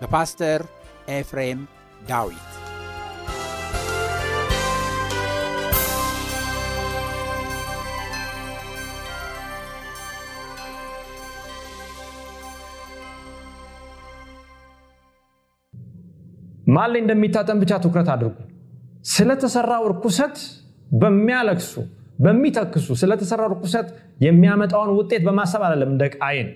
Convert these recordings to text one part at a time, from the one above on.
በፓስተር ኤፍሬም ዳዊት ማን ላይ እንደሚታጠን ብቻ ትኩረት አድርጉ። ስለተሰራው እርኩሰት በሚያለቅሱ በሚተክሱ ስለተሰራው እርኩሰት የሚያመጣውን ውጤት በማሰብ አይደለም እንደ ቃይን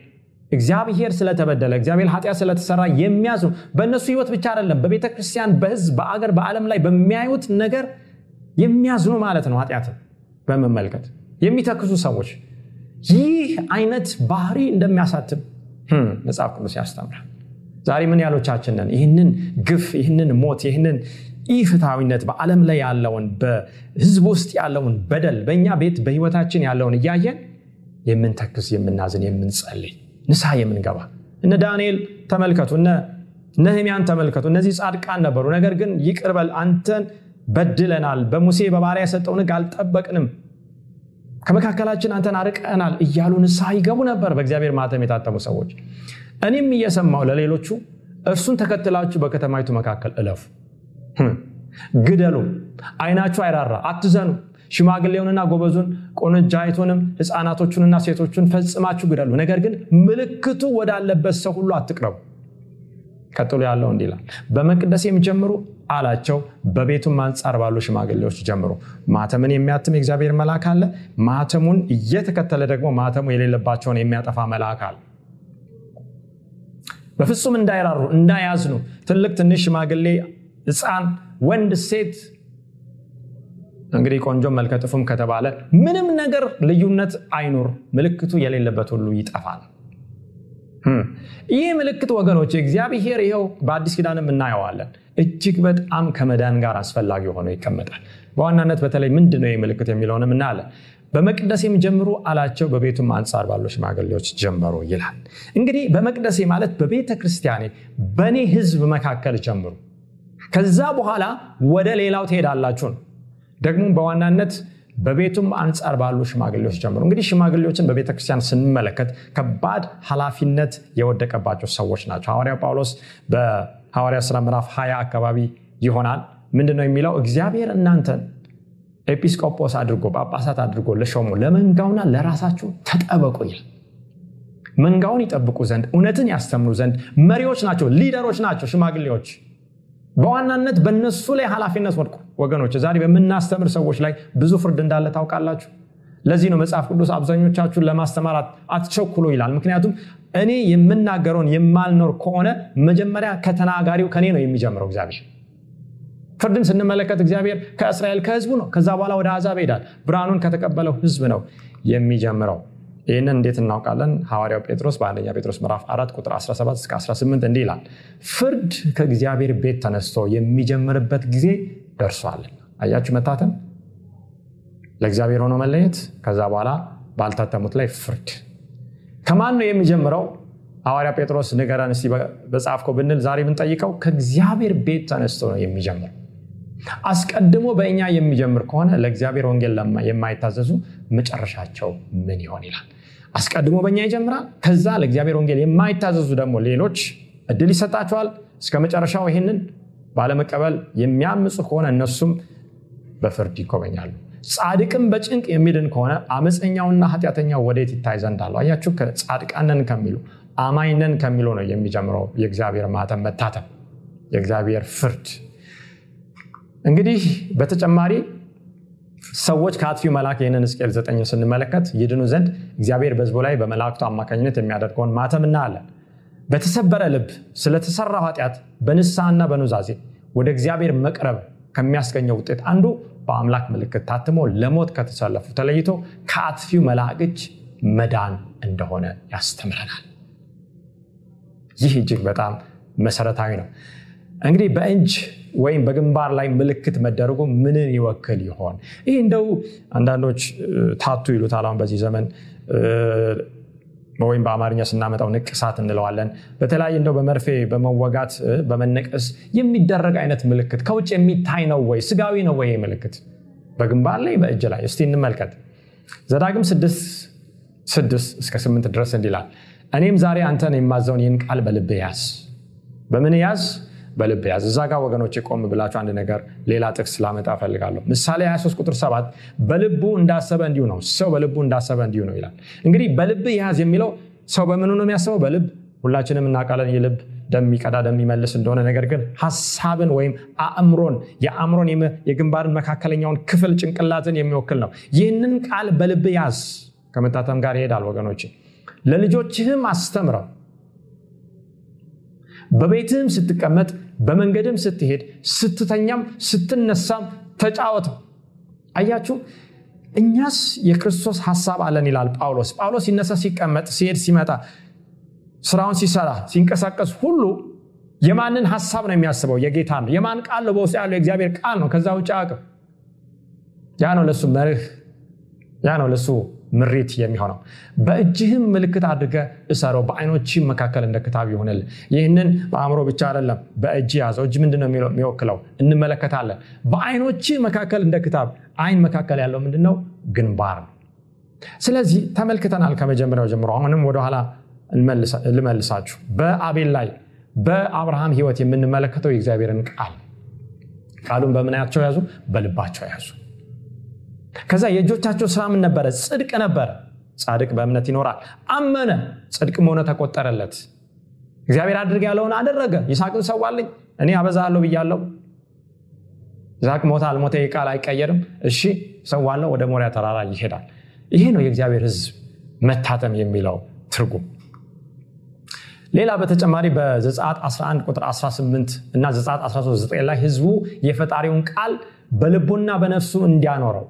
እግዚአብሔር ስለተበደለ እግዚአብሔር ኃጢአት ስለተሰራ የሚያዝኑ በእነሱ ህይወት ብቻ አይደለም፣ በቤተ ክርስቲያን፣ በህዝብ፣ በአገር፣ በዓለም ላይ በሚያዩት ነገር የሚያዝኑ ማለት ነው። ኃጢአትን በመመልከት የሚተክሱ ሰዎች ይህ አይነት ባህሪ እንደሚያሳትም መጽሐፍ ቅዱስ ያስተምራል። ዛሬ ምን ያሎቻችንን ይህንን ግፍ፣ ይህንን ሞት፣ ይህንን ኢፍትሐዊነት በዓለም ላይ ያለውን በህዝብ ውስጥ ያለውን በደል በእኛ ቤት በህይወታችን ያለውን እያየን የምንተክስ የምናዝን የምንጸልይ ንስሐ የምንገባ እነ ዳንኤል ተመልከቱ፣ እነ ነህሚያን ተመልከቱ። እነዚህ ጻድቃን ነበሩ። ነገር ግን ይቅርበል አንተን በድለናል፣ በሙሴ በባሪያ የሰጠውን ሕግ አልጠበቅንም፣ ከመካከላችን አንተን አርቀናል እያሉ ንስሐ ይገቡ ነበር። በእግዚአብሔር ማተም የታተሙ ሰዎች። እኔም እየሰማው ለሌሎቹ እርሱን ተከትላችሁ በከተማይቱ መካከል እለፉ፣ ግደሉ፣ አይናችሁ አይራራ፣ አትዘኑ ሽማግሌውንና ጎበዙን ቆነጃይቱንም ህፃናቶቹንና ሴቶቹን ፈጽማችሁ ግደሉ። ነገር ግን ምልክቱ ወዳለበት ሰው ሁሉ አትቅረቡ። ቀጥሎ ያለው እንዲህ ይላል፣ በመቅደሴም ጀምሩ አላቸው። በቤቱም አንጻር ባሉ ሽማግሌዎች ጀምሩ። ማተምን የሚያትም የእግዚአብሔር መልአክ አለ። ማተሙን እየተከተለ ደግሞ ማተሙ የሌለባቸውን የሚያጠፋ መልአክ አለ። በፍጹም እንዳይራሩ እንዳያዝኑ፣ ትልቅ ትንሽ፣ ሽማግሌ፣ ህፃን፣ ወንድ፣ ሴት እንግዲህ ቆንጆ መልከጥፉም ከተባለ ምንም ነገር ልዩነት አይኑር፣ ምልክቱ የሌለበት ሁሉ ይጠፋል። ይህ ምልክት ወገኖች እግዚአብሔር ይኸው በአዲስ ኪዳንም እናየዋለን እጅግ በጣም ከመዳን ጋር አስፈላጊ ሆኖ ይቀመጣል። በዋናነት በተለይ ምንድን ነው ይህ ምልክት የሚለውንም እናያለን። በመቅደሴም ጀምሩ አላቸው፣ በቤቱም አንጻር ባሉ ሽማግሌዎች ጀመሩ ይላል። እንግዲህ በመቅደሴ ማለት በቤተ ክርስቲያኔ በእኔ ህዝብ መካከል ጀምሩ፣ ከዛ በኋላ ወደ ሌላው ትሄዳላችሁ ነው ደግሞ በዋናነት በቤቱም አንጻር ባሉ ሽማግሌዎች ጀምሩ። እንግዲህ ሽማግሌዎችን በቤተ ክርስቲያን ስንመለከት ከባድ ኃላፊነት የወደቀባቸው ሰዎች ናቸው። ሐዋርያው ጳውሎስ በሐዋርያ ሥራ ምዕራፍ 20 አካባቢ ይሆናል ምንድን ነው የሚለው? እግዚአብሔር እናንተን ኤጲስቆጶስ አድርጎ ጳጳሳት አድርጎ ለሾሙ ለመንጋውና ለራሳችሁ ተጠበቁ ይላል። መንጋውን ይጠብቁ ዘንድ እውነትን ያስተምሩ ዘንድ መሪዎች ናቸው፣ ሊደሮች ናቸው ሽማግሌዎች በዋናነት በእነሱ ላይ ኃላፊነት ወድቁ። ወገኖች ዛሬ በምናስተምር ሰዎች ላይ ብዙ ፍርድ እንዳለ ታውቃላችሁ። ለዚህ ነው መጽሐፍ ቅዱስ አብዛኞቻችሁን ለማስተማር አትቸኩሉ ይላል። ምክንያቱም እኔ የምናገረውን የማልኖር ከሆነ መጀመሪያ ከተናጋሪው ከኔ ነው የሚጀምረው። እግዚአብሔር ፍርድን ስንመለከት እግዚአብሔር ከእስራኤል ከህዝቡ ነው። ከዛ በኋላ ወደ አሕዛብ ይሄዳል። ብርሃኑን ከተቀበለው ህዝብ ነው የሚጀምረው። ይህንን እንዴት እናውቃለን? ሐዋርያው ጴጥሮስ በአንደኛ ጴጥሮስ ምዕራፍ 4 ቁጥር 17 እስከ 18 እንዲህ ይላል፣ ፍርድ ከእግዚአብሔር ቤት ተነስቶ የሚጀምርበት ጊዜ ደርሷል። አያችሁ መታተም ለእግዚአብሔር ሆኖ መለየት፣ ከዛ በኋላ ባልታተሙት ላይ ፍርድ። ከማን ነው የሚጀምረው? ሐዋርያ ጴጥሮስ ንገረን እስቲ በጻፍከው ብንል ዛሬ ብንጠይቀው ከእግዚአብሔር ቤት ተነስቶ ነው የሚጀምረው። አስቀድሞ በእኛ የሚጀምር ከሆነ ለእግዚአብሔር ወንጌል የማይታዘዙ መጨረሻቸው ምን ይሆን ይላል። አስቀድሞ በእኛ ይጀምራል። ከዛ ለእግዚአብሔር ወንጌል የማይታዘዙ ደግሞ ሌሎች እድል ይሰጣቸዋል። እስከ መጨረሻው ይህንን ባለመቀበል የሚያምፁ ከሆነ እነሱም በፍርድ ይጎበኛሉ። ጻድቅም በጭንቅ የሚድን ከሆነ አመፀኛውና ኃጢአተኛው ወዴት ይታይ ዘንድ አለው። አያችሁ፣ ጻድቃነን ከሚሉ አማኝነን ከሚሉ ነው የሚጀምረው የእግዚአብሔር ማተም መታተም፣ የእግዚአብሔር ፍርድ። እንግዲህ በተጨማሪ ሰዎች ከአጥፊው መልአክ ይህንን ሕዝቅኤል ዘጠኝ ስንመለከት ይድኑ ዘንድ እግዚአብሔር በሕዝቡ ላይ በመላእክቱ አማካኝነት የሚያደርገውን ማተም እናያለን። በተሰበረ ልብ ስለተሰራው ኃጢአት በንስሐና በኑዛዜ ወደ እግዚአብሔር መቅረብ ከሚያስገኘው ውጤት አንዱ በአምላክ ምልክት ታትሞ ለሞት ከተሰለፉ ተለይቶ ከአጥፊው መልአክ መዳን እንደሆነ ያስተምረናል። ይህ እጅግ በጣም መሰረታዊ ነው። እንግዲህ በእጅ ወይም በግንባር ላይ ምልክት መደረጉ ምንን ይወክል ይሆን? ይህ እንደው አንዳንዶች ታቱ ይሉታል። አሁን በዚህ ዘመን ወይም በአማርኛ ስናመጣው ንቅሳት እንለዋለን። በተለያየ እንደው በመርፌ በመወጋት በመነቀስ የሚደረግ አይነት ምልክት ከውጭ የሚታይ ነው ወይ? ስጋዊ ነው ወይ ምልክት በግንባር ላይ በእጅ ላይ? እስቲ እንመልከት። ዘዳግም ስድስት ስድስት እስከ ስምንት ድረስ እንዲላል እኔም ዛሬ አንተን የማዘውን ይህን ቃል በልብ ያዝ። በምን ያዝ? በልብ ያዝ። እዛ ጋር ወገኖች ቆም ብላችሁ አንድ ነገር ሌላ ጥቅስ ላመጣ እፈልጋለሁ። ምሳሌ 23 ቁጥር 7 በልቡ እንዳሰበ እንዲሁ ነው፣ ሰው በልቡ እንዳሰበ እንዲሁ ነው ይላል። እንግዲህ በልብ ያዝ የሚለው ሰው በምኑ ነው የሚያስበው? በልብ ሁላችንም እናውቃለን። የልብ ደም የሚቀዳ እንደሆነ፣ ነገር ግን ሀሳብን ወይም አእምሮን የአእምሮን የግንባርን መካከለኛውን ክፍል ጭንቅላትን የሚወክል ነው። ይህንን ቃል በልብ ያዝ ከመታተም ጋር ይሄዳል ወገኖች። ለልጆችህም አስተምረው በቤትህም ስትቀመጥ በመንገድም ስትሄድ ስትተኛም ስትነሳም ተጫወተው። አያችሁ፣ እኛስ የክርስቶስ ሀሳብ አለን ይላል ጳውሎስ። ጳውሎስ ሲነሳ፣ ሲቀመጥ፣ ሲሄድ፣ ሲመጣ፣ ስራውን ሲሰራ፣ ሲንቀሳቀስ ሁሉ የማንን ሀሳብ ነው የሚያስበው? የጌታ ነው። የማን ቃል ነው? በውስጥ ያለው የእግዚአብሔር ቃል ነው። ከዛ ውጭ አቅም ያ ነው ለሱ መርህ፣ ያ ነው ለሱ ምሪት የሚሆነው በእጅህም ምልክት አድርገህ እሰረው፣ በአይኖችህም መካከል እንደ ክታብ ይሆንል። ይህንን በአእምሮ ብቻ አይደለም፣ በእጅ ያዘው። እጅ ምንድን ነው የሚወክለው? እንመለከታለን። በአይኖችህ መካከል እንደ ክታብ። አይን መካከል ያለው ምንድን ነው? ግንባር ነው። ስለዚህ ተመልክተናል ከመጀመሪያው ጀምሮ። አሁንም ወደኋላ ልመልሳችሁ። በአቤል ላይ በአብርሃም ሕይወት የምንመለከተው የእግዚአብሔርን ቃል ቃሉን በምናያቸው ያዙ፣ በልባቸው ያዙ። ከዛ የእጆቻቸው ስራ ምን ነበረ? ጽድቅ ነበረ። ጻድቅ በእምነት ይኖራል። አመነ፣ ጽድቅም ሆነ ተቆጠረለት። እግዚአብሔር አድርግ ያለውን አደረገ። ይስሐቅን ሰዋልኝ እኔ አበዛለሁ ብያለሁ። ይስሐቅ ሞተ አልሞተ ቃል አይቀየርም። እሺ ሰዋለሁ፣ ወደ ሞሪያ ተራራ ይሄዳል። ይሄ ነው የእግዚአብሔር ሕዝብ መታተም የሚለው ትርጉም። ሌላ በተጨማሪ በዘጸአት 11 ቁጥር 18 እና ዘጸአት 13 ላይ ህዝቡ የፈጣሪውን ቃል በልቡና በነፍሱ እንዲያኖረው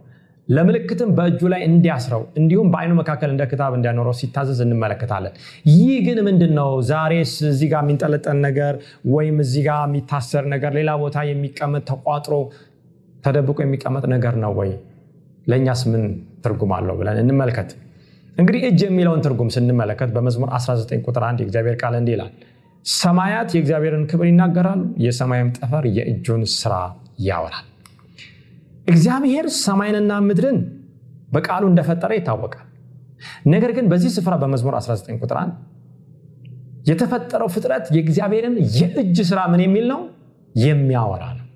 ለምልክትም በእጁ ላይ እንዲያስረው እንዲሁም በአይኑ መካከል እንደ ክታብ እንዲያኖረው ሲታዘዝ እንመለከታለን። ይህ ግን ምንድን ነው? ዛሬስ እዚህ ጋር የሚንጠለጠል ነገር ወይም እዚህ ጋር የሚታሰር ነገር ሌላ ቦታ የሚቀመጥ ተቋጥሮ ተደብቆ የሚቀመጥ ነገር ነው ወይ? ለእኛስ ምን ትርጉም አለው ብለን እንመልከት። እንግዲህ እጅ የሚለውን ትርጉም ስንመለከት በመዝሙር 19 ቁጥር 1 የእግዚአብሔር ቃል እንዲህ ይላል፣ ሰማያት የእግዚአብሔርን ክብር ይናገራሉ፣ የሰማይም ጠፈር የእጁን ስራ ያወራል። እግዚአብሔር ሰማይንና ምድርን በቃሉ እንደፈጠረ ይታወቃል። ነገር ግን በዚህ ስፍራ በመዝሙር 19 ቁጥር 1 የተፈጠረው ፍጥረት የእግዚአብሔርን የእጅ ስራ ምን የሚል ነው? የሚያወራ ነው።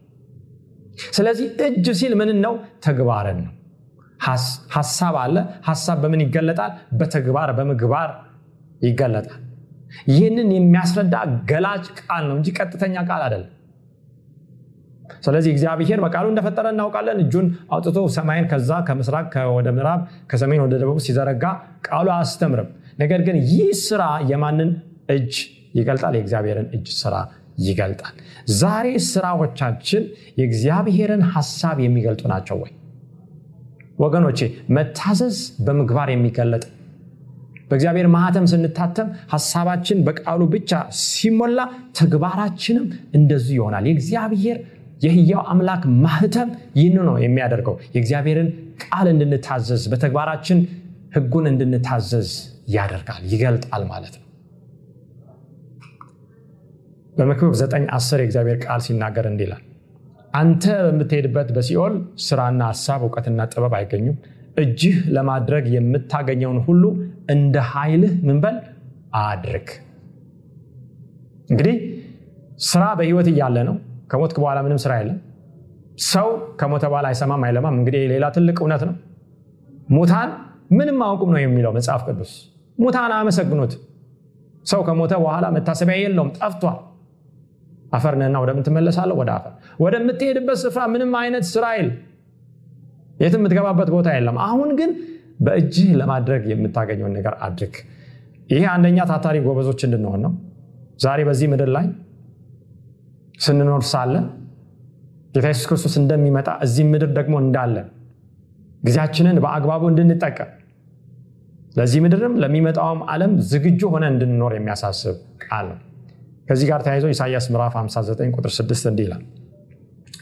ስለዚህ እጅ ሲል ምንን ነው? ተግባርን ነው። ሀሳብ አለ። ሀሳብ በምን ይገለጣል? በተግባር በምግባር ይገለጣል። ይህንን የሚያስረዳ ገላጭ ቃል ነው እንጂ ቀጥተኛ ቃል አይደለም። ስለዚህ እግዚአብሔር በቃሉ እንደፈጠረ እናውቃለን። እጁን አውጥቶ ሰማይን ከዛ ከምስራቅ ወደ ምዕራብ ከሰሜን ወደ ደቡብ ሲዘረጋ ቃሉ አያስተምርም። ነገር ግን ይህ ስራ የማንን እጅ ይገልጣል? የእግዚአብሔርን እጅ ስራ ይገልጣል። ዛሬ ስራዎቻችን የእግዚአብሔርን ሀሳብ የሚገልጡ ናቸው ወይ? ወገኖቼ መታዘዝ በምግባር የሚገለጥ በእግዚአብሔር ማህተም ስንታተም ሀሳባችን በቃሉ ብቻ ሲሞላ ተግባራችንም እንደዚሁ ይሆናል። የእግዚአብሔር የህያው አምላክ ማህተም ይህን ነው የሚያደርገው። የእግዚአብሔርን ቃል እንድንታዘዝ በተግባራችን ህጉን እንድንታዘዝ ያደርጋል ይገልጣል ማለት ነው። በመክብብ 9 10 የእግዚአብሔር ቃል ሲናገር እንዲህ ይላል አንተ በምትሄድበት በሲኦል ስራና ሀሳብ እውቀትና ጥበብ አይገኙም። እጅህ ለማድረግ የምታገኘውን ሁሉ እንደ ኃይልህ ምንበል አድርግ። እንግዲህ ስራ በህይወት እያለ ነው ከሞትክ በኋላ ምንም ስራ የለም። ሰው ከሞተ በኋላ አይሰማም አይለማም። እንግዲህ ሌላ ትልቅ እውነት ነው። ሙታን ምንም አውቁም ነው የሚለው መጽሐፍ ቅዱስ። ሙታን አመሰግኑት። ሰው ከሞተ በኋላ መታሰቢያ የለውም ጠፍቷል። አፈር ነህና ወደምትመለሳለሁ ወደ አፈር። ወደምትሄድበት ስፍራ ምንም አይነት ስራ የትም የምትገባበት ቦታ የለም። አሁን ግን በእጅህ ለማድረግ የምታገኘውን ነገር አድርግ። ይሄ አንደኛ ታታሪ ጎበዞች እንድንሆን ነው። ዛሬ በዚህ ምድር ላይ ስንኖር ሳለ ጌታ ኢየሱስ ክርስቶስ እንደሚመጣ እዚህ ምድር ደግሞ እንዳለ ጊዜያችንን በአግባቡ እንድንጠቀም ለዚህ ምድርም ለሚመጣውም ዓለም ዝግጁ ሆነ እንድንኖር የሚያሳስብ ቃል ነው። ከዚህ ጋር ተያይዞ ኢሳያስ ምዕራፍ 59 ቁጥር 6 እንዲህ ይላል።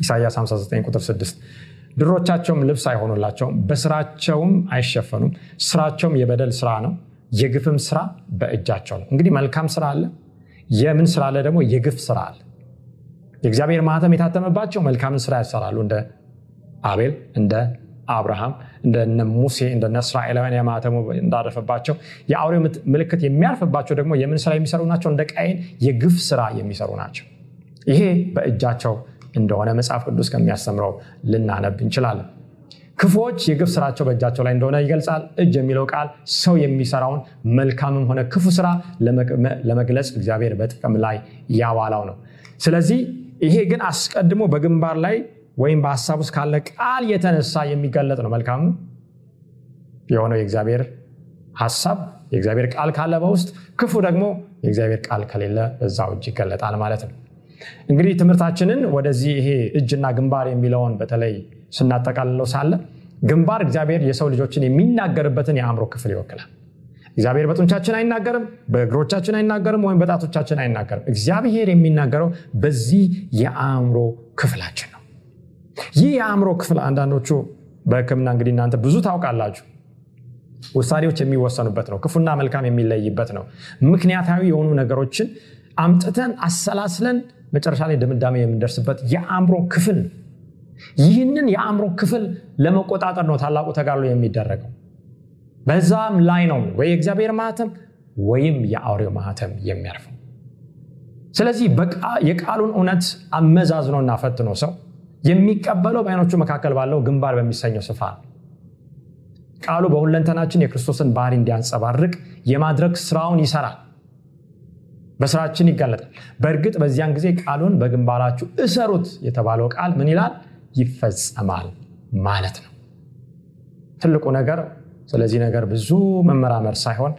ኢሳያስ 59 ቁጥር 6 ድሮቻቸውም ልብስ አይሆኑላቸውም በስራቸውም አይሸፈኑም ስራቸውም የበደል ስራ ነው የግፍም ስራ በእጃቸው ነው። እንግዲህ መልካም ስራ አለ የምን ስራ አለ ደግሞ የግፍ ስራ አለ የእግዚአብሔር ማህተም የታተመባቸው መልካምን ስራ ያሰራሉ። እንደ አቤል እንደ አብርሃም እንደነ ሙሴ እንደነ እስራኤላውያን የማህተሙ እንዳረፈባቸው የአውሬው ምልክት የሚያርፍባቸው ደግሞ የምን ስራ የሚሰሩ ናቸው? እንደ ቃይን የግፍ ስራ የሚሰሩ ናቸው። ይሄ በእጃቸው እንደሆነ መጽሐፍ ቅዱስ ከሚያስተምረው ልናነብ እንችላለን። ክፉዎች የግፍ ስራቸው በእጃቸው ላይ እንደሆነ ይገልጻል። እጅ የሚለው ቃል ሰው የሚሰራውን መልካምም ሆነ ክፉ ስራ ለመግለጽ እግዚአብሔር በጥቅም ላይ ያዋላው ነው። ስለዚህ ይሄ ግን አስቀድሞ በግንባር ላይ ወይም በሀሳብ ውስጥ ካለ ቃል የተነሳ የሚገለጥ ነው። መልካም የሆነው የእግዚአብሔር ሀሳብ የእግዚአብሔር ቃል ካለ በውስጥ ክፉ ደግሞ የእግዚአብሔር ቃል ከሌለ በዛው እጅ ይገለጣል ማለት ነው። እንግዲህ ትምህርታችንን ወደዚህ ይሄ እጅና ግንባር የሚለውን በተለይ ስናጠቃልለው ሳለ ግንባር እግዚአብሔር የሰው ልጆችን የሚናገርበትን የአእምሮ ክፍል ይወክላል እግዚአብሔር በጡንቻችን አይናገርም በእግሮቻችን አይናገርም ወይም በጣቶቻችን አይናገርም። እግዚአብሔር የሚናገረው በዚህ የአእምሮ ክፍላችን ነው። ይህ የአእምሮ ክፍል አንዳንዶቹ በህክምና እንግዲህ እናንተ ብዙ ታውቃላችሁ። ውሳኔዎች የሚወሰኑበት ነው ክፉና መልካም የሚለይበት ነው። ምክንያታዊ የሆኑ ነገሮችን አምጥተን አሰላስለን መጨረሻ ላይ ድምዳሜ የምንደርስበት የአእምሮ ክፍል ይህንን የአእምሮ ክፍል ለመቆጣጠር ነው ታላቁ ተጋድሎ የሚደረገው በዛም ላይ ነው ወይ የእግዚአብሔር ማህተም ወይም የአውሬው ማህተም የሚያርፈው። ስለዚህ የቃሉን እውነት አመዛዝኖና ፈትኖ ሰው የሚቀበለው በአይኖቹ መካከል ባለው ግንባር በሚሰኘው ስፍራ ነው። ቃሉ በሁለንተናችን የክርስቶስን ባህሪ እንዲያንጸባርቅ የማድረግ ስራውን ይሰራል። በስራችን ይጋለጣል። በእርግጥ በዚያን ጊዜ ቃሉን በግንባራችሁ እሰሩት የተባለው ቃል ምን ይላል? ይፈጸማል ማለት ነው። ትልቁ ነገር ስለዚህ ነገር ብዙ መመራመር ሳይሆን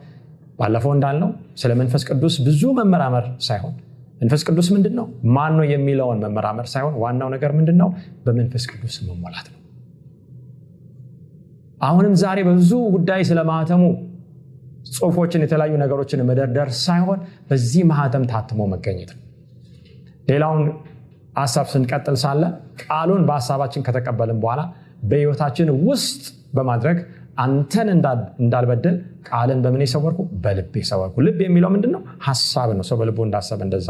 ባለፈው እንዳልነው ስለ መንፈስ ቅዱስ ብዙ መመራመር ሳይሆን መንፈስ ቅዱስ ምንድን ነው ማን ነው የሚለውን መመራመር ሳይሆን ዋናው ነገር ምንድን ነው በመንፈስ ቅዱስ መሞላት ነው። አሁንም ዛሬ በብዙ ጉዳይ ስለ ማህተሙ ጽሁፎችን የተለያዩ ነገሮችን መደርደር ሳይሆን በዚህ ማህተም ታትሞ መገኘት ነው። ሌላውን ሀሳብ ስንቀጥል ሳለ ቃሉን በሀሳባችን ከተቀበልን በኋላ በህይወታችን ውስጥ በማድረግ አንተን እንዳልበደል ቃልን በምን የሰወርኩ? በልብ የሰወርኩ ልብ የሚለው ምንድን ነው ሀሳብ ነው። ሰው በልቡ እንዳሰበ እንደዛ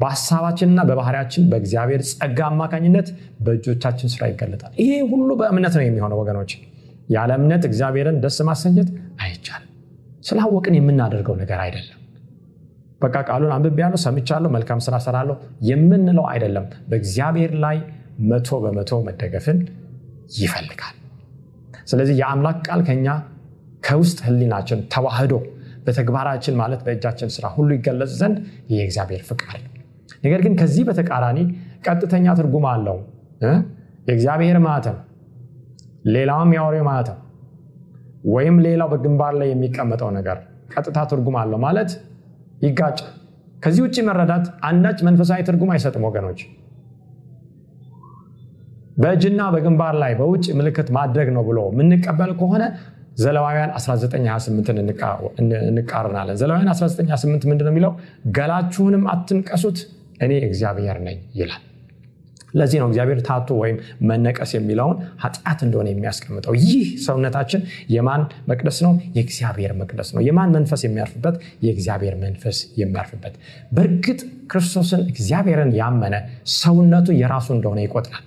በሀሳባችንና በባህሪያችን በእግዚአብሔር ጸጋ አማካኝነት በእጆቻችን ስራ ይገለጣል። ይሄ ሁሉ በእምነት ነው የሚሆነው ወገኖች። ያለ እምነት እግዚአብሔርን ደስ ማሰኘት አይቻልም። ስላወቅን የምናደርገው ነገር አይደለም። በቃ ቃሉን አንብቤ ያለው ሰምቻለሁ መልካም ስራ ሰራለሁ የምንለው አይደለም። በእግዚአብሔር ላይ መቶ በመቶ መደገፍን ይፈልጋል ስለዚህ የአምላክ ቃል ከኛ ከውስጥ ህሊናችን ተዋህዶ በተግባራችን ማለት በእጃችን ስራ ሁሉ ይገለጽ ዘንድ የእግዚአብሔር ፍቃድ። ነው ነገር ግን ከዚህ በተቃራኒ ቀጥተኛ ትርጉም አለው። የእግዚአብሔር ማተም ሌላውም የአውሬ ማተም ወይም ሌላው በግንባር ላይ የሚቀመጠው ነገር ቀጥታ ትርጉም አለው ማለት ይጋጭ ከዚህ ውጭ መረዳት አንዳች መንፈሳዊ ትርጉም አይሰጥም ወገኖች በእጅና በግንባር ላይ በውጭ ምልክት ማድረግ ነው ብሎ የምንቀበል ከሆነ ዘለዋውያን 1928 እንቃርናለን ዘለዋውያን 1928 ምንድነው የሚለው? ገላችሁንም አትንቀሱት እኔ እግዚአብሔር ነኝ ይላል። ለዚህ ነው እግዚአብሔር ታቱ ወይም መነቀስ የሚለውን ኃጢአት እንደሆነ የሚያስቀምጠው። ይህ ሰውነታችን የማን መቅደስ ነው? የእግዚአብሔር መቅደስ ነው። የማን መንፈስ የሚያርፍበት? የእግዚአብሔር መንፈስ የሚያርፍበት። በእርግጥ ክርስቶስን እግዚአብሔርን ያመነ ሰውነቱ የራሱ እንደሆነ ይቆጥራል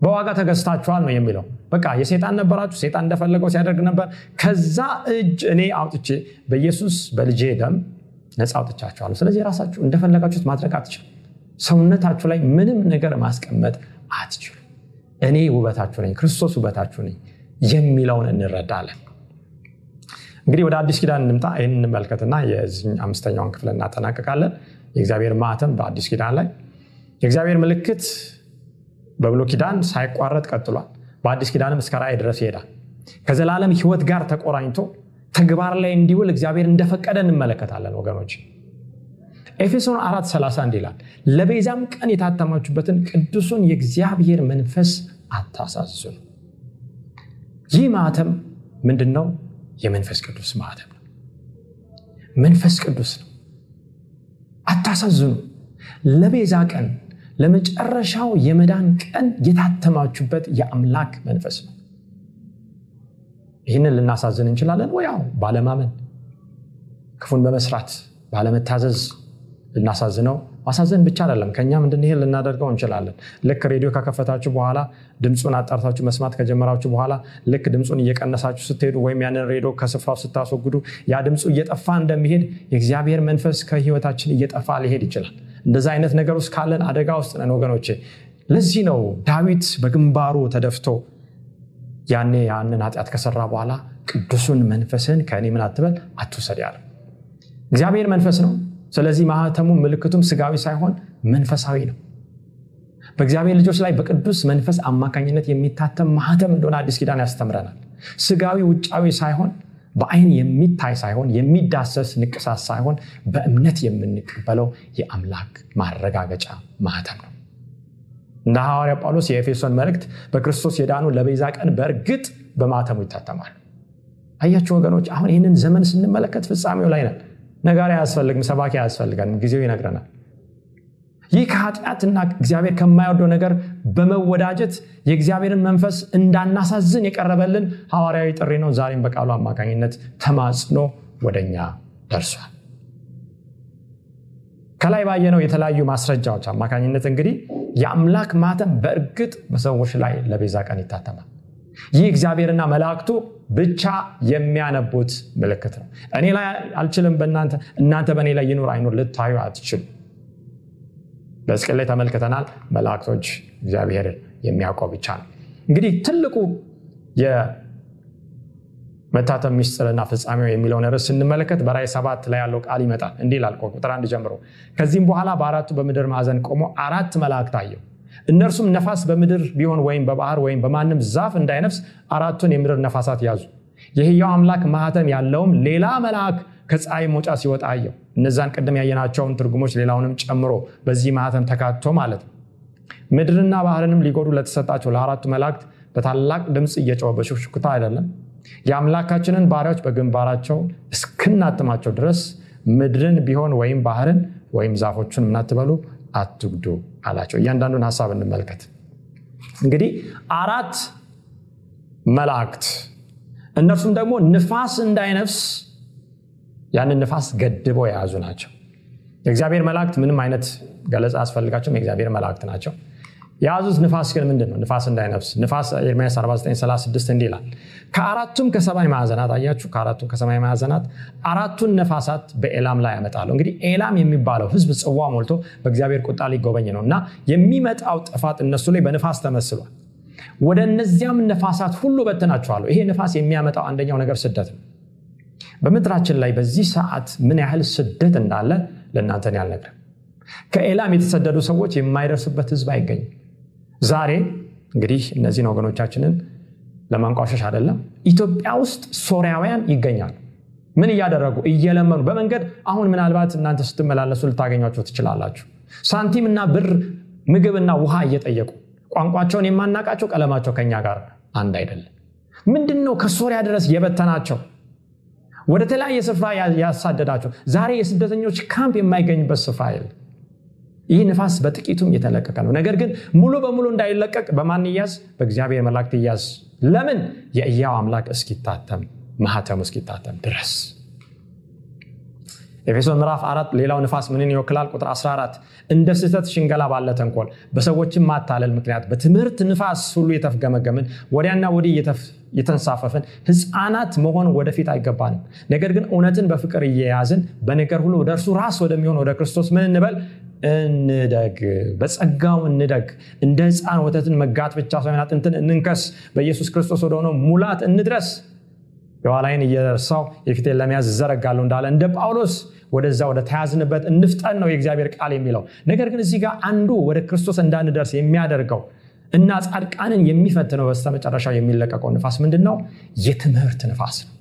በዋጋ ተገዝታችኋል ነው የሚለው። በቃ የሴጣን ነበራችሁ ሴጣን እንደፈለገው ሲያደርግ ነበር። ከዛ እጅ እኔ አውጥቼ በኢየሱስ በልጄ ደም ነፃ አውጥቻችኋለሁ። ስለዚህ ራሳችሁ እንደፈለጋችሁት ማድረግ አትችሉ ሰውነታችሁ ላይ ምንም ነገር ማስቀመጥ አትችሉ እኔ ውበታችሁ ነኝ ክርስቶስ ውበታችሁ ነኝ የሚለውን እንረዳለን። እንግዲህ ወደ አዲስ ኪዳን እንምጣ ይህን እንመልከትና የዚህ አምስተኛውን ክፍል እናጠናቀቃለን የእግዚአብሔር ማተም በአዲስ ኪዳን ላይ። የእግዚአብሔር ምልክት በብሎ ኪዳን ሳይቋረጥ ቀጥሏል። በአዲስ ኪዳንም እስከ ራእይ ድረስ ይሄዳል። ከዘላለም ህይወት ጋር ተቆራኝቶ ተግባር ላይ እንዲውል እግዚአብሔር እንደፈቀደ እንመለከታለን ወገኖች። ኤፌሶን 4 31 ይላል ለቤዛም ቀን የታተማችሁበትን ቅዱሱን የእግዚአብሔር መንፈስ አታሳዝኑ ይህ ማተም ምንድን ነው የመንፈስ ቅዱስ ማተም ነው። መንፈስ ቅዱስ ነው። አታሳዝኑ። ለቤዛ ቀን ለመጨረሻው የመዳን ቀን የታተማችሁበት የአምላክ መንፈስ ነው። ይህንን ልናሳዝን እንችላለን? ወያው ባለማመን ክፉን በመስራት ባለመታዘዝ ልናሳዝነው ማሳዘን ብቻ አይደለም ከእኛም እንድንሄድ ልናደርገው እንችላለን? ልክ ሬዲዮ ከከፈታችሁ በኋላ ድምፁን አጣርታችሁ መስማት ከጀመራችሁ በኋላ ልክ ድምፁን እየቀነሳችሁ ስትሄዱ ወይም ያንን ሬዲዮ ከስፍራው ስታስወግዱ ያ ድምፁ እየጠፋ እንደሚሄድ የእግዚአብሔር መንፈስ ከህይወታችን እየጠፋ ሊሄድ ይችላል። እንደዛ አይነት ነገር ውስጥ ካለን አደጋ ውስጥ ነን ወገኖቼ። ለዚህ ነው ዳዊት በግንባሩ ተደፍቶ ያኔ ያንን ኃጢአት ከሰራ በኋላ ቅዱሱን መንፈስህን ከእኔ ምን አትበል? አትውሰድ ያለ እግዚአብሔር መንፈስ ነው ስለዚህ ማህተሙ ምልክቱም ስጋዊ ሳይሆን መንፈሳዊ ነው። በእግዚአብሔር ልጆች ላይ በቅዱስ መንፈስ አማካኝነት የሚታተም ማህተም እንደሆነ አዲስ ኪዳን ያስተምረናል። ስጋዊ ውጫዊ ሳይሆን በአይን የሚታይ ሳይሆን የሚዳሰስ ንቅሳት ሳይሆን በእምነት የምንቀበለው የአምላክ ማረጋገጫ ማህተም ነው። እንደ ሐዋርያ ጳውሎስ የኤፌሶን መልእክት በክርስቶስ የዳኑ ለቤዛ ቀን በእርግጥ በማተሙ ይታተማል። አያችሁ ወገኖች አሁን ይህንን ዘመን ስንመለከት ፍጻሜው ላይ ነን ነጋሪ አያስፈልግም ሰባኪ አያስፈልገን ጊዜው ይነግረናል። ይህ ከኃጢአትና እግዚአብሔር ከማይወደው ነገር በመወዳጀት የእግዚአብሔርን መንፈስ እንዳናሳዝን የቀረበልን ሐዋርያዊ ጥሪ ነው። ዛሬም በቃሉ አማካኝነት ተማጽኖ ወደኛ ደርሷል። ከላይ ባየነው የተለያዩ ማስረጃዎች አማካኝነት እንግዲህ የአምላክ ማተም በእርግጥ በሰዎች ላይ ለቤዛ ቀን ይታተማል። ይህ እግዚአብሔርና መላእክቱ ብቻ የሚያነቡት ምልክት ነው። እኔ ላይ አልችልም እናንተ በእኔ ላይ ይኑር አይኑር ልታዩ አትችሉ በስቅል ላይ ተመልክተናል። መላእክቶች እግዚአብሔር የሚያውቀው ብቻ ነው። እንግዲህ ትልቁ የመታተም ሚስጥርና ፍጻሜው የሚለውን ርዕስ ስንመለከት በራይ ሰባት ላይ ያለው ቃል ይመጣል። እንዲህ ይላል ቁጥር አንድ ጀምሮ ከዚህም በኋላ በአራቱ በምድር ማዕዘን ቆሞ አራት መላእክት አየው እነርሱም ነፋስ በምድር ቢሆን ወይም በባህር ወይም በማንም ዛፍ እንዳይነፍስ አራቱን የምድር ነፋሳት ያዙ። የህያው አምላክ ማህተም ያለውም ሌላ መልአክ ከፀሐይ መውጫ ሲወጣ አየው። እነዛን ቅድም ያየናቸውን ትርጉሞች ሌላውንም ጨምሮ በዚህ ማህተም ተካቶ ማለት ነው። ምድርና ባህርንም ሊጎዱ ለተሰጣቸው ለአራቱ መላእክት በታላቅ ድምፅ እየጨወ በሹክሹክታ አይደለም። የአምላካችንን ባሪያዎች በግንባራቸው እስክናትማቸው ድረስ ምድርን ቢሆን ወይም ባህርን ወይም ዛፎቹን ምናትበሉ አትጉዱ አላቸው። እያንዳንዱን ሀሳብ እንመልከት። እንግዲህ አራት መላእክት እነርሱም ደግሞ ንፋስ እንዳይነፍስ ያንን ንፋስ ገድበው የያዙ ናቸው። የእግዚአብሔር መላእክት ምንም አይነት ገለጻ አስፈልጋቸውም የእግዚአብሔር መላእክት ናቸው የያዙት ንፋስ ግን ምንድን ነው ንፋስ እንዳይነፍስ። ንፋስ ኤርሚያስ 4936 እንዲህ ከአራቱም ከሰማይ ማዕዘናት አያችሁ? ከአራቱም ከሰማይ ማዕዘናት አራቱን ነፋሳት በኤላም ላይ ያመጣለሁ እንግዲህ ኤላም የሚባለው ህዝብ ጽዋ ሞልቶ በእግዚአብሔር ቁጣ ሊጎበኝ ነው እና የሚመጣው ጥፋት እነሱ ላይ በንፋስ ተመስሏል። ወደ እነዚያም ነፋሳት ሁሉ በትናቸዋለሁ። ይሄ ንፋስ የሚያመጣው አንደኛው ነገር ስደት ነው። በምድራችን ላይ በዚህ ሰዓት ምን ያህል ስደት እንዳለ ለእናንተን ያልነግርም ከኤላም የተሰደዱ ሰዎች የማይደርሱበት ህዝብ አይገኝም ዛሬ እንግዲህ እነዚህን ወገኖቻችንን ለማንቋሸሽ አይደለም ኢትዮጵያ ውስጥ ሶሪያውያን ይገኛሉ። ምን እያደረጉ እየለመኑ በመንገድ አሁን ምናልባት እናንተ ስትመላለሱ ልታገኟቸው ትችላላችሁ። ሳንቲም እና ብር ምግብና ውሃ እየጠየቁ ቋንቋቸውን የማናቃቸው ቀለማቸው ከኛ ጋር አንድ አይደለም። ምንድን ነው ከሶሪያ ድረስ የበተናቸው? ወደ ተለያየ ስፍራ ያሳደዳቸው? ዛሬ የስደተኞች ካምፕ የማይገኝበት ስፍራ የለም ይህ ንፋስ በጥቂቱም የተለቀቀ ነው። ነገር ግን ሙሉ በሙሉ እንዳይለቀቅ በማን ይያዝ? በእግዚአብሔር መላእክት ይያዝ። ለምን? የእያው አምላክ እስኪታተም ማህተሙ እስኪታተም ድረስ። ኤፌሶን ምዕራፍ አራት ሌላው ንፋስ ምንን ይወክላል? ቁጥር 14 እንደ ስህተት ሽንገላ ባለ ተንኮል በሰዎችም ማታለል ምክንያት በትምህርት ንፋስ ሁሉ የተፍገመገምን ወዲያና ወዲህ የተንሳፈፍን ህፃናት መሆን ወደፊት አይገባንም። ነገር ግን እውነትን በፍቅር እየያዝን በነገር ሁሉ ወደ እርሱ ራስ ወደሚሆን ወደ ክርስቶስ ምን እንበል እንደግ በጸጋው እንደግ እንደ ህፃን ወተትን መጋት ብቻ ሳይሆን አጥንትን እንንከስ በኢየሱስ ክርስቶስ ወደሆነው ሙላት እንድረስ። የኋላይን እየረሳው የፊቴን ለመያዝ እዘረጋለሁ እንዳለ እንደ ጳውሎስ ወደዛ ወደ ተያዝንበት እንፍጠን ነው የእግዚአብሔር ቃል የሚለው። ነገር ግን እዚህ ጋር አንዱ ወደ ክርስቶስ እንዳንደርስ የሚያደርገው እና ጻድቃንን የሚፈትነው በስተመጨረሻው የሚለቀቀው ንፋስ ምንድን ነው የትምህርት ንፋስ ነው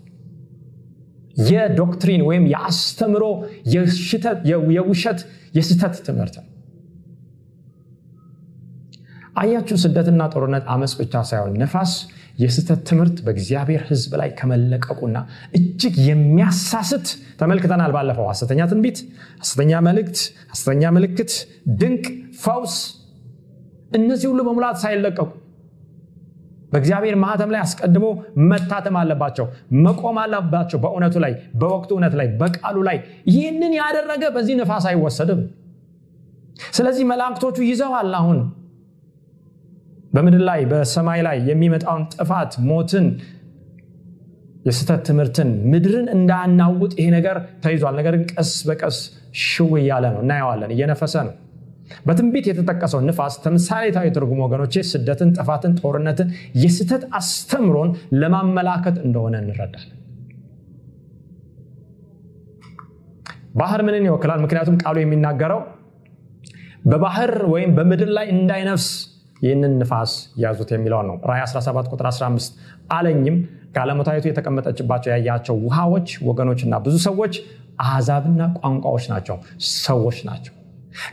የ doctrine ወይም የአስተምሮ የውሸት የስተት ትምህርት ነው። አያችሁ ስደትና ጦርነት አመፅ ብቻ ሳይሆን ነፋስ የስተት ትምህርት በእግዚአብሔር ህዝብ ላይ ከመለቀቁና እጅግ የሚያሳስት ተመልክተናል ባለፈው ሐሰተኛ ትንቢት ሐሰተኛ መልእክት ሐሰተኛ ምልክት ድንቅ ፈውስ እነዚህ ሁሉ በሙላት ሳይለቀቁ በእግዚአብሔር ማህተም ላይ አስቀድሞ መታተም አለባቸው መቆም አለባቸው። በእውነቱ ላይ በወቅቱ እውነት ላይ በቃሉ ላይ ይህንን ያደረገ በዚህ ነፋስ አይወሰድም። ስለዚህ መላእክቶቹ ይዘዋል አሁን። በምድር ላይ በሰማይ ላይ የሚመጣውን ጥፋት ሞትን የስተት ትምህርትን ምድርን እንዳናውጥ ይሄ ነገር ተይዟል። ነገር ግን ቀስ በቀስ ሽው እያለ ነው። እናየዋለን። እየነፈሰ ነው በትንቢት የተጠቀሰው ንፋስ ተምሳሌታዊ ትርጉም ወገኖቼ ስደትን ጥፋትን ጦርነትን የስተት አስተምሮን ለማመላከት እንደሆነ እንረዳለን። ባህር ምንን ይወክላል? ምክንያቱም ቃሉ የሚናገረው በባህር ወይም በምድር ላይ እንዳይነፍስ ይህንን ንፋስ ያዙት የሚለውን ነው። ራይ 17 ቁጥር 15 አለኝም ጋለሞታዊቱ የተቀመጠችባቸው ያያቸው ውሃዎች ወገኖችና ብዙ ሰዎች አሕዛብና ቋንቋዎች ናቸው። ሰዎች ናቸው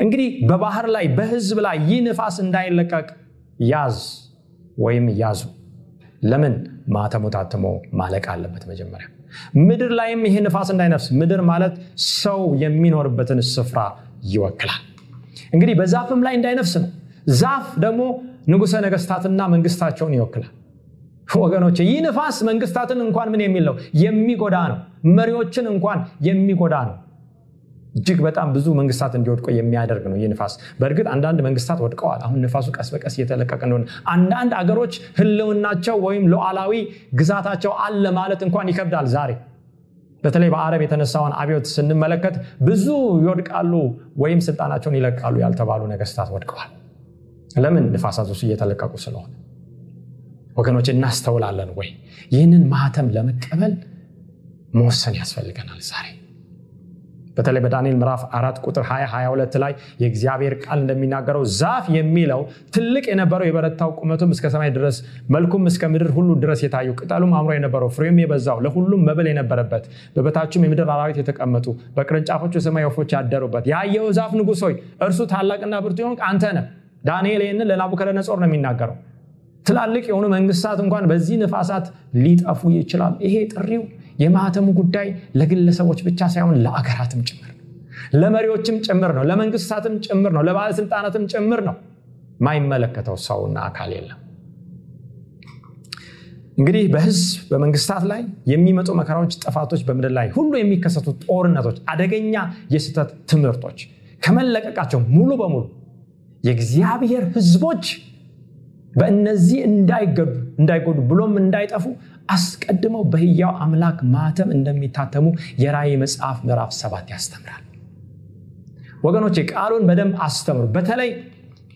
እንግዲህ በባህር ላይ በህዝብ ላይ ይህ ንፋስ እንዳይለቀቅ ያዝ ወይም ያዙ። ለምን? ማተሙ ታትሞ ማለቅ አለበት መጀመሪያ። ምድር ላይም ይህ ንፋስ እንዳይነፍስ። ምድር ማለት ሰው የሚኖርበትን ስፍራ ይወክላል። እንግዲህ በዛፍም ላይ እንዳይነፍስ ነው። ዛፍ ደግሞ ንጉሰ ነገስታትና መንግስታቸውን ይወክላል። ወገኖች ይህ ንፋስ መንግስታትን እንኳን ምን የሚል ነው? የሚጎዳ ነው። መሪዎችን እንኳን የሚጎዳ ነው እጅግ በጣም ብዙ መንግስታት እንዲወድቁ የሚያደርግ ነው ይህ ንፋስ። በእርግጥ አንዳንድ መንግስታት ወድቀዋል። አሁን ንፋሱ ቀስ በቀስ እየተለቀቀ እንደሆነ አንዳንድ አገሮች ህልውናቸው ወይም ሉዓላዊ ግዛታቸው አለ ማለት እንኳን ይከብዳል ዛሬ። በተለይ በአረብ የተነሳውን አብዮት ስንመለከት ብዙ ይወድቃሉ ወይም ስልጣናቸውን ይለቃሉ ያልተባሉ ነገስታት ወድቀዋል። ለምን ንፋሳቶች እየተለቀቁ ስለሆነ? ወገኖች እናስተውላለን ወይ? ይህንን ማህተም ለመቀበል መወሰን ያስፈልገናል ዛሬ በተለይ በዳንኤል ምዕራፍ አራት ቁጥር 22 ላይ የእግዚአብሔር ቃል እንደሚናገረው ዛፍ የሚለው ትልቅ የነበረው የበረታው ቁመቱም እስከ ሰማይ ድረስ መልኩም እስከ ምድር ሁሉ ድረስ የታዩ ቅጠሉም አምሮ የነበረው ፍሬም የበዛው ለሁሉም መብል የነበረበት በበታችም የምድር አራዊት የተቀመጡ በቅርንጫፎቹ የሰማይ ወፎች ያደሩበት ያየው ዛፍ ንጉሥ ሆይ እርሱ ታላቅና ብርቱ የሆንክ አንተ ነህ። ዳንኤል ይህንን ለናቡከደነጾር ነው የሚናገረው። ትላልቅ የሆኑ መንግስታት እንኳን በዚህ ንፋሳት ሊጠፉ ይችላል ይሄ ጥሪው የማህተሙ ጉዳይ ለግለሰቦች ብቻ ሳይሆን ለአገራትም ጭምር ነው። ለመሪዎችም ጭምር ነው። ለመንግስታትም ጭምር ነው። ለባለስልጣናትም ጭምር ነው። ማይመለከተው ሰውና አካል የለም። እንግዲህ በህዝብ በመንግስታት ላይ የሚመጡ መከራዎች ጥፋቶች በምድር ላይ ሁሉ የሚከሰቱ ጦርነቶች አደገኛ የስህተት ትምህርቶች ከመለቀቃቸው ሙሉ በሙሉ የእግዚአብሔር ህዝቦች በእነዚህ እንዳይጎዱ ብሎም እንዳይጠፉ አስቀድመው በህያው አምላክ ማተም እንደሚታተሙ የራእይ መጽሐፍ ምዕራፍ ሰባት ያስተምራል። ወገኖች ቃሉን በደንብ አስተምሩ። በተለይ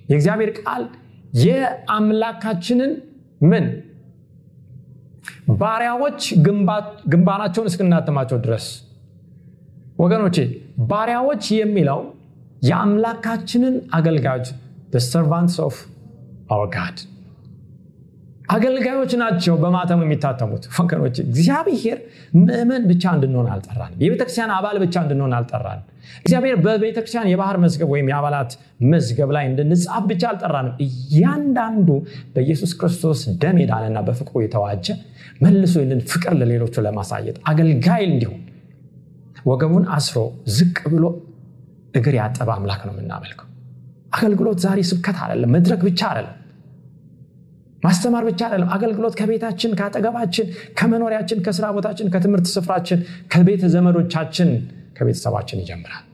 የእግዚአብሔር ቃል የአምላካችንን ምን ባሪያዎች ግንባራቸውን እስክናትማቸው ድረስ ወገኖቼ ባሪያዎች የሚለው የአምላካችንን አገልጋዮች servants of our God አገልጋዮች ናቸው በማተም የሚታተሙት። ወገኖች እግዚአብሔር ምእመን ብቻ እንድንሆን አልጠራንም። የቤተክርስቲያን አባል ብቻ እንድንሆን አልጠራንም። እግዚአብሔር በቤተክርስቲያን የባህር መዝገብ ወይም የአባላት መዝገብ ላይ እንድንጻፍ ብቻ አልጠራንም። እያንዳንዱ በኢየሱስ ክርስቶስ ደም የዳነና በፍቅሩ የተዋጀ መልሶ ይህንን ፍቅር ለሌሎቹ ለማሳየት አገልጋይ እንዲሆን ወገቡን አስሮ ዝቅ ብሎ እግር ያጠበ አምላክ ነው የምናመልከው። አገልግሎት ዛሬ ስብከት አይደለም መድረክ ብቻ አይደለም ማስተማር ብቻ አይደለም። አገልግሎት ከቤታችን ከአጠገባችን ከመኖሪያችን ከስራ ቦታችን ከትምህርት ስፍራችን ከቤተ ዘመዶቻችን ከቤተሰባችን ይጀምራል።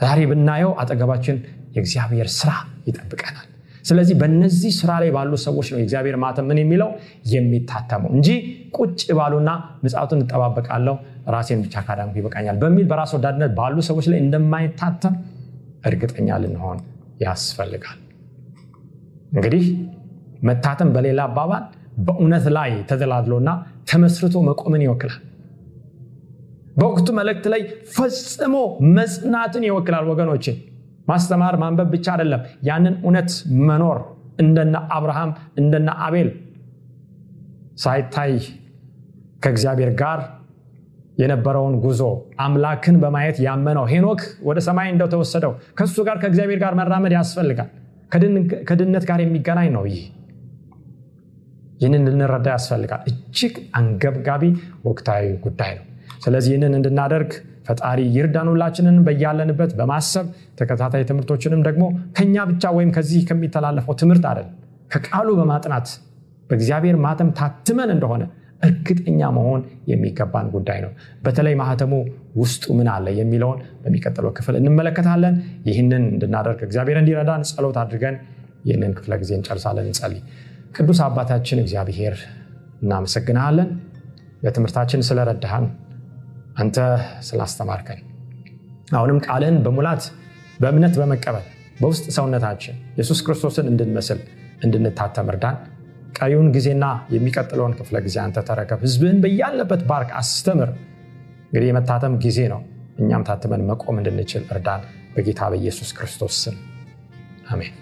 ዛሬ ብናየው አጠገባችን የእግዚአብሔር ስራ ይጠብቀናል። ስለዚህ በእነዚህ ስራ ላይ ባሉ ሰዎች ነው የእግዚአብሔር ማተም ምን የሚለው? የሚታተመው እንጂ ቁጭ ባሉና ምጽቱን እጠባበቃለሁ ራሴን ብቻ ካዳንኩ ይበቃኛል በሚል በራስ ወዳድነት ባሉ ሰዎች ላይ እንደማይታተም እርግጠኛ ልንሆን ያስፈልጋል። እንግዲህ መታተም በሌላ አባባል በእውነት ላይ ተደላድሎና ተመስርቶ መቆምን ይወክላል። በወቅቱ መልእክት ላይ ፈጽሞ መጽናትን ይወክላል። ወገኖቼ ማስተማር ማንበብ ብቻ አይደለም ያንን እውነት መኖር እንደነ አብርሃም እንደነ አቤል ሳይታይ ከእግዚአብሔር ጋር የነበረውን ጉዞ አምላክን በማየት ያመነው ሄኖክ ወደ ሰማይ እንደተወሰደው ከእሱ ጋር ከእግዚአብሔር ጋር መራመድ ያስፈልጋል። ከድነት ጋር የሚገናኝ ነው ይህ ይህንን ልንረዳ ያስፈልጋል። እጅግ አንገብጋቢ ወቅታዊ ጉዳይ ነው። ስለዚህ ይህንን እንድናደርግ ፈጣሪ ይርዳን ሁላችንን በያለንበት በማሰብ ተከታታይ ትምህርቶችንም ደግሞ ከኛ ብቻ ወይም ከዚህ ከሚተላለፈው ትምህርት አይደል ከቃሉ በማጥናት በእግዚአብሔር ማተም ታትመን እንደሆነ እርግጠኛ መሆን የሚገባን ጉዳይ ነው። በተለይ ማህተሙ ውስጡ ምን አለ የሚለውን በሚቀጥለው ክፍል እንመለከታለን። ይህንን እንድናደርግ እግዚአብሔር እንዲረዳን ጸሎት አድርገን ይህንን ክፍለ ጊዜ እንጨርሳለን። እንጸልይ ቅዱስ አባታችን እግዚአብሔር እናመሰግንሃለን ለትምህርታችን ስለረዳሃን አንተ ስላስተማርከን። አሁንም ቃልህን በሙላት በእምነት በመቀበል በውስጥ ሰውነታችን ኢየሱስ ክርስቶስን እንድንመስል እንድንታተም እርዳን። ቀሪውን ጊዜና የሚቀጥለውን ክፍለ ጊዜ አንተ ተረከብ። ህዝብህን በያለበት ባርክ አስተምር። እንግዲህ የመታተም ጊዜ ነው። እኛም ታትመን መቆም እንድንችል እርዳን በጌታ በኢየሱስ ክርስቶስ ስም። አሜን